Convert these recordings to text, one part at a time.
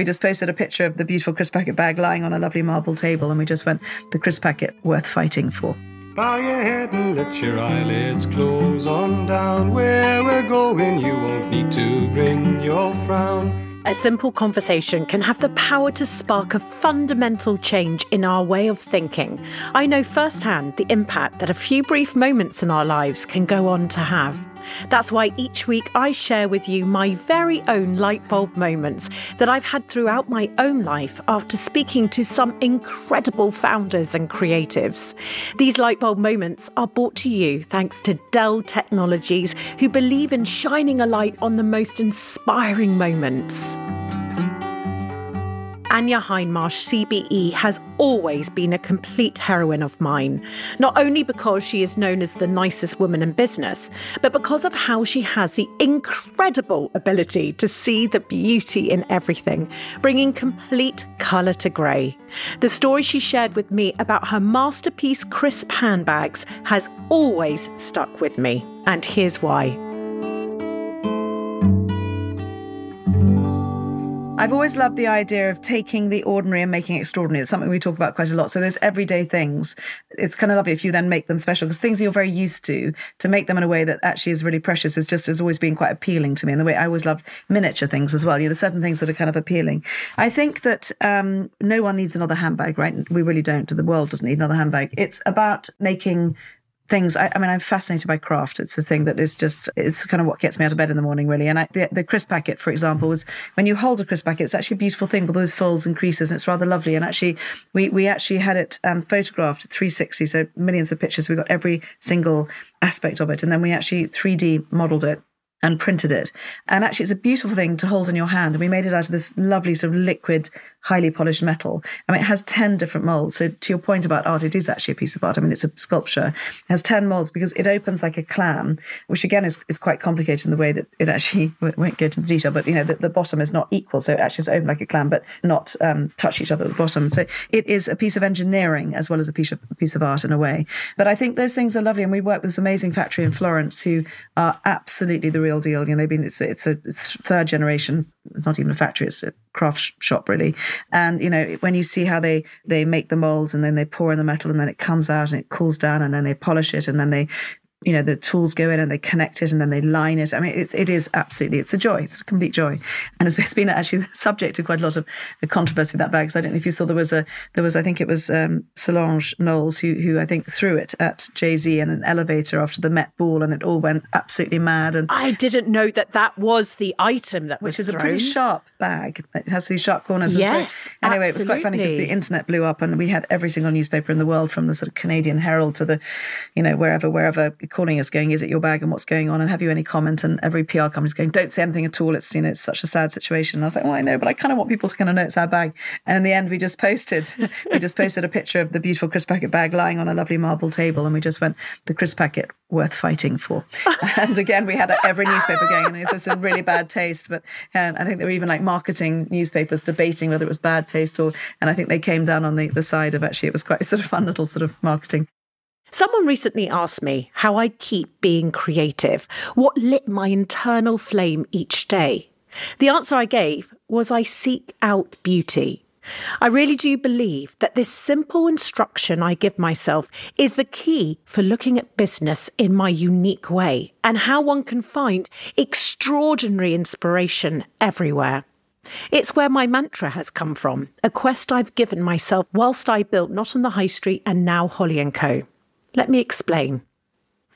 we just posted a picture of the beautiful crisp packet bag lying on a lovely marble table, and we just went, the crisp packet worth fighting for. Bow your head and let your eyelids close on down. Where we're going, you won't need to bring your frown. A simple conversation can have the power to spark a fundamental change in our way of thinking. I know firsthand the impact that a few brief moments in our lives can go on to have. That's why each week I share with you my very own light bulb moments that I've had throughout my own life after speaking to some incredible founders and creatives. These light bulb moments are brought to you thanks to Dell Technologies, who believe in shining a light on the most inspiring moments. Anya Hindmarch, CBE, has always been a complete heroine of mine. Not only because she is known as the nicest woman in business, but because of how she has the incredible ability to see the beauty in everything, bringing complete colour to grey. The story she shared with me about her masterpiece crisp handbags has always stuck with me, and here's why. I've always loved the idea of taking the ordinary and making it extraordinary. It's something we talk about quite a lot. So there's everyday things. It's kind of lovely if you then make them special because things you're very used to, to make them in a way that actually is really precious is just has always been quite appealing to me. And the way I always loved miniature things as well. You know, there's certain things that are kind of appealing. I think that um, no one needs another handbag, right? We really don't. The world doesn't need another handbag. It's about making things. I, I, mean, I'm fascinated by craft. It's a thing that is just, it's kind of what gets me out of bed in the morning, really. And I, the, the crisp packet, for example, was when you hold a crisp packet, it's actually a beautiful thing with those folds and creases, and it's rather lovely. And actually, we, we actually had it um, photographed 360, so millions of pictures. We got every single aspect of it. And then we actually 3D modeled it and printed it. And actually, it's a beautiful thing to hold in your hand. And we made it out of this lovely sort of liquid, highly polished metal. I mean, it has 10 different molds. So, to your point about art, it is actually a piece of art. I mean, it's a sculpture. It has 10 molds because it opens like a clam, which again is, is quite complicated in the way that it actually, won't go into the detail, but you know, the, the bottom is not equal. So, it actually is open like a clam, but not um, touch each other at the bottom. So, it is a piece of engineering as well as a piece of, a piece of art in a way. But I think those things are lovely. And we work with this amazing factory in Florence who are absolutely the real deal. You know, they've been, it's, it's a third generation. It's not even a factory, it's a craft shop really. And, you know, when you see how they, they make the molds and then they pour in the metal and then it comes out and it cools down and then they polish it and then they you know the tools go in and they connect it and then they line it. I mean, it's it is absolutely it's a joy. It's a complete joy, and it's, been actually the subject of quite a lot of controversy that bag. Because I don't know if you saw there was a there was I think it was um, Solange Knowles who who I think threw it at Jay Z in an elevator after the Met Ball, and it all went absolutely mad. And I didn't know that that was the item that which was is thrown. a pretty sharp bag. It has these sharp corners. and so- Yes, anyway, it was quite funny because the internet blew up, and we had every single newspaper in the world, from the sort of Canadian Herald to the, you know, wherever wherever calling us, going, "Is it your bag? And what's going on? And have you any comment?" And every PR company's going, "Don't say anything at all. It's you know, it's such a sad situation." And I was like, "Well, I know, but I kind of want people to kind of know it's our bag." And in the end, we just posted, we just posted a picture of the beautiful crisp packet bag lying on a lovely marble table, and we just went, "The crisp packet worth fighting for." and again, we had every newspaper going, and it's just a really bad taste. But um, I think there were even like marketing newspapers debating whether it was bad taste or, and I think they came down on the the side of actually it was quite a sort of fun little sort of marketing. Someone recently asked me how I keep being creative, what lit my internal flame each day. The answer I gave was I seek out beauty. I really do believe that this simple instruction I give myself is the key for looking at business in my unique way and how one can find extraordinary inspiration everywhere. It's where my mantra has come from, a quest I've given myself whilst I built Not on the High Street and now Holly & Co. Let me explain.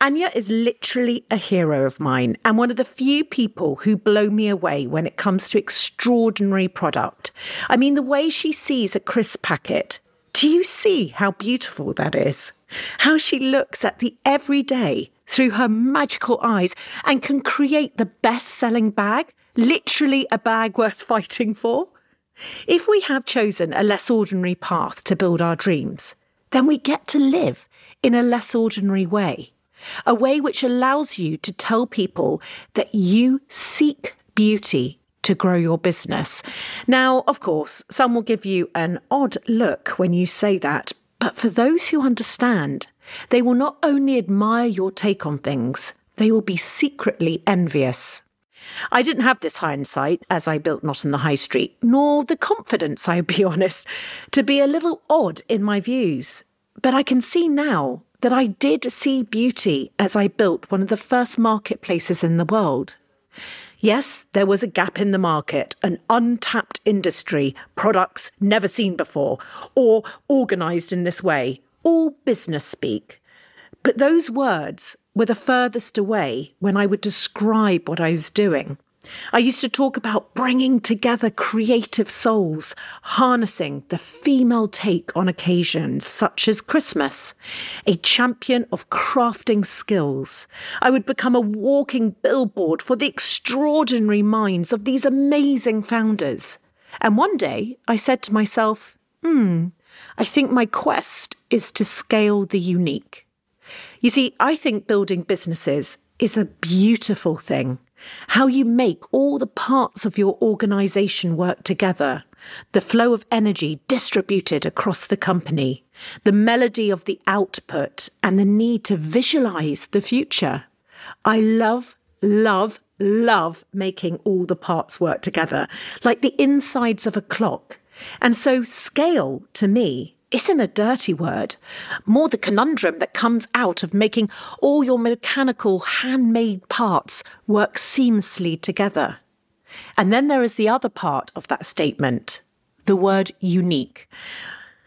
Anya is literally a hero of mine and one of the few people who blow me away when it comes to extraordinary product. I mean, the way she sees a crisp packet. Do you see how beautiful that is? How she looks at the everyday through her magical eyes and can create the best selling bag, literally a bag worth fighting for? If we have chosen a less ordinary path to build our dreams, then we get to live in a less ordinary way. A way which allows you to tell people that you seek beauty to grow your business. Now, of course, some will give you an odd look when you say that, but for those who understand, they will not only admire your take on things, they will be secretly envious. I didn't have this hindsight as I built Not in the High Street, nor the confidence, I'll be honest, to be a little odd in my views. But I can see now that I did see beauty as I built one of the first marketplaces in the world. Yes, there was a gap in the market, an untapped industry, products never seen before, or organised in this way, all business speak. But those words were the furthest away when I would describe what I was doing. I used to talk about bringing together creative souls, harnessing the female take on occasions such as Christmas, a champion of crafting skills. I would become a walking billboard for the extraordinary minds of these amazing founders. And one day I said to myself, hmm, I think my quest is to scale the unique. You see, I think building businesses is a beautiful thing how you make all the parts of your organization work together, the flow of energy distributed across the company, the melody of the output, and the need to visualize the future. I love, love, love making all the parts work together, like the insides of a clock. And so, scale to me isn't a dirty word, more the conundrum that comes out of making all your mechanical handmade parts work seamlessly together. And then there is the other part of that statement, the word unique.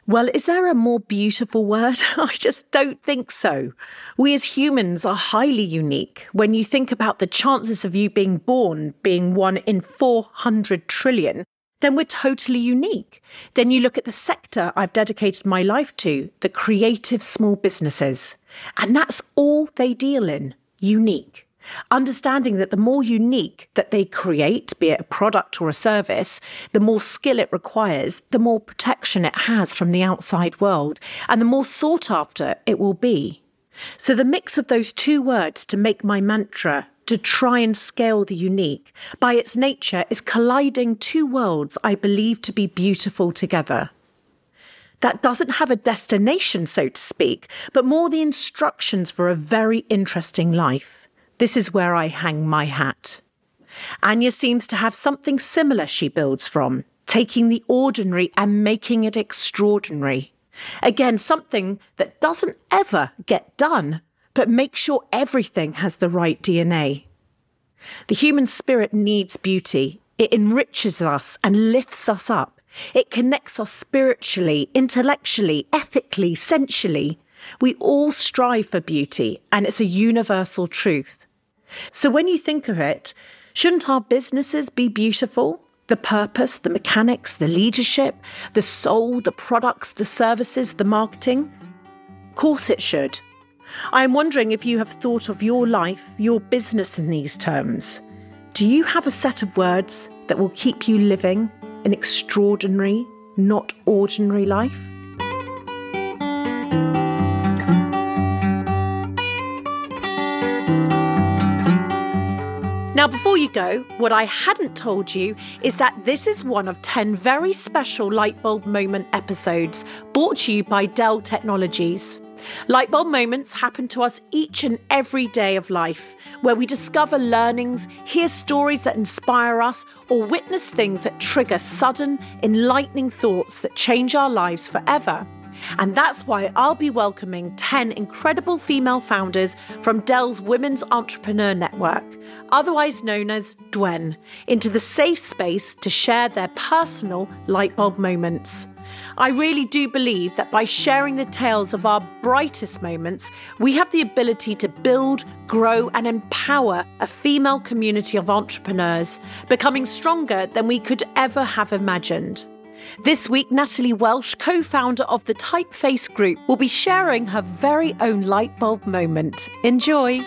Well, is there a more beautiful word? I just don't think so. We as humans are highly unique. When you think about the chances of you being born being one in 400 trillion, then we're totally unique. Then you look at the sector I've dedicated my life to, the creative small businesses, and that's all they deal in unique. Understanding that the more unique that they create, be it a product or a service, the more skill it requires, the more protection it has from the outside world, and the more sought after it will be. So the mix of those two words to make my mantra to try and scale the unique, by its nature, is colliding two worlds I believe to be beautiful together. That doesn't have a destination, so to speak, but more the instructions for a very interesting life. This is where I hang my hat. Anya seems to have something similar she builds from, taking the ordinary and making it extraordinary. Again, something that doesn't ever get done, but make sure everything has the right DNA. The human spirit needs beauty. It enriches us and lifts us up. It connects us spiritually, intellectually, ethically, sensually. We all strive for beauty, and it's a universal truth. So when you think of it, shouldn't our businesses be beautiful? The purpose, the mechanics, the leadership, the soul, the products, the services, the marketing? Of course it should. I am wondering if you have thought of your life, your business in these terms. Do you have a set of words that will keep you living an extraordinary, not ordinary life? Now, before you go, what I hadn't told you is that this is one of 10 very special Lightbulb Moment episodes brought to you by Dell Technologies. Lightbulb moments happen to us each and every day of life, where we discover learnings, hear stories that inspire us, or witness things that trigger sudden, enlightening thoughts that change our lives forever. And that's why I'll be welcoming 10 incredible female founders from Dell's Women's Entrepreneur Network, otherwise known as DWEN, into the safe space to share their personal lightbulb moments. I really do believe that by sharing the tales of our brightest moments, we have the ability to build, grow, and empower a female community of entrepreneurs, becoming stronger than we could ever have imagined. This week, Natalie Welch, co founder of the Typeface Group, will be sharing her very own lightbulb moment. Enjoy!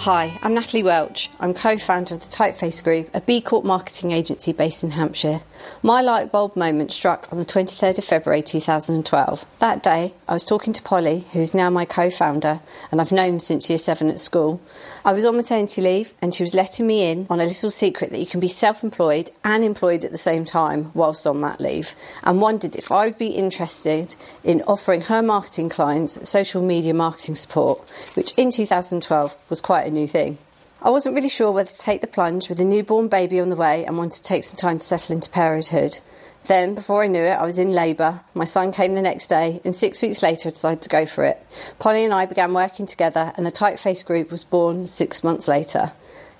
Hi, I'm Natalie Welch. I'm co founder of the Typeface Group, a B Corp marketing agency based in Hampshire. My light bulb moment struck on the 23rd of February 2012. That day, I was talking to Polly, who's now my co founder, and I've known since year seven at school. I was on maternity leave, and she was letting me in on a little secret that you can be self employed and employed at the same time whilst on that leave, and wondered if I would be interested in offering her marketing clients social media marketing support, which in 2012 was quite a new thing. I wasn't really sure whether to take the plunge with a newborn baby on the way and wanted to take some time to settle into parenthood. Then, before I knew it, I was in labour. My son came the next day, and six weeks later, I decided to go for it. Polly and I began working together, and the Typeface Group was born six months later.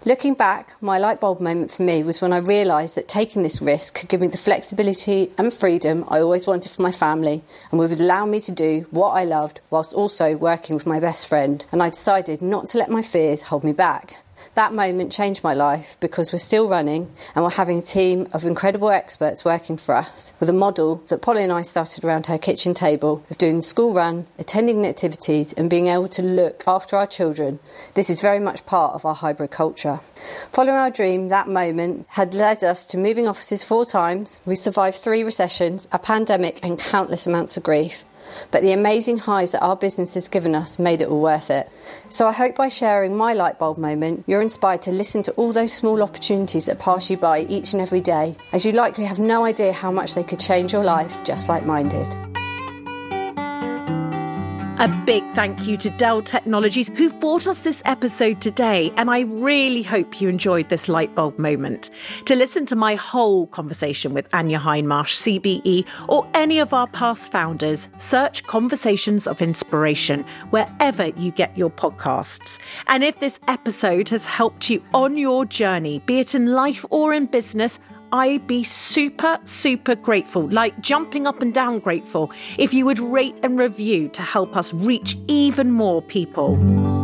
Looking back, my light bulb moment for me was when I realised that taking this risk could give me the flexibility and freedom I always wanted for my family and would allow me to do what I loved whilst also working with my best friend. And I decided not to let my fears hold me back. That moment changed my life because we're still running and we're having a team of incredible experts working for us with a model that Polly and I started around her kitchen table of doing the school run, attending activities, and being able to look after our children. This is very much part of our hybrid culture. Following our dream, that moment had led us to moving offices four times. We survived three recessions, a pandemic, and countless amounts of grief. But the amazing highs that our business has given us made it all worth it. So I hope by sharing my light bulb moment, you're inspired to listen to all those small opportunities that pass you by each and every day, as you likely have no idea how much they could change your life just like mine did. A big thank you to Dell Technologies who've brought us this episode today, and I really hope you enjoyed this light bulb moment. To listen to my whole conversation with Anya Hindmarch, CBE, or any of our past founders, search Conversations of Inspiration wherever you get your podcasts. And if this episode has helped you on your journey, be it in life or in business, I'd be super, super grateful, like jumping up and down grateful, if you would rate and review to help us reach even more people.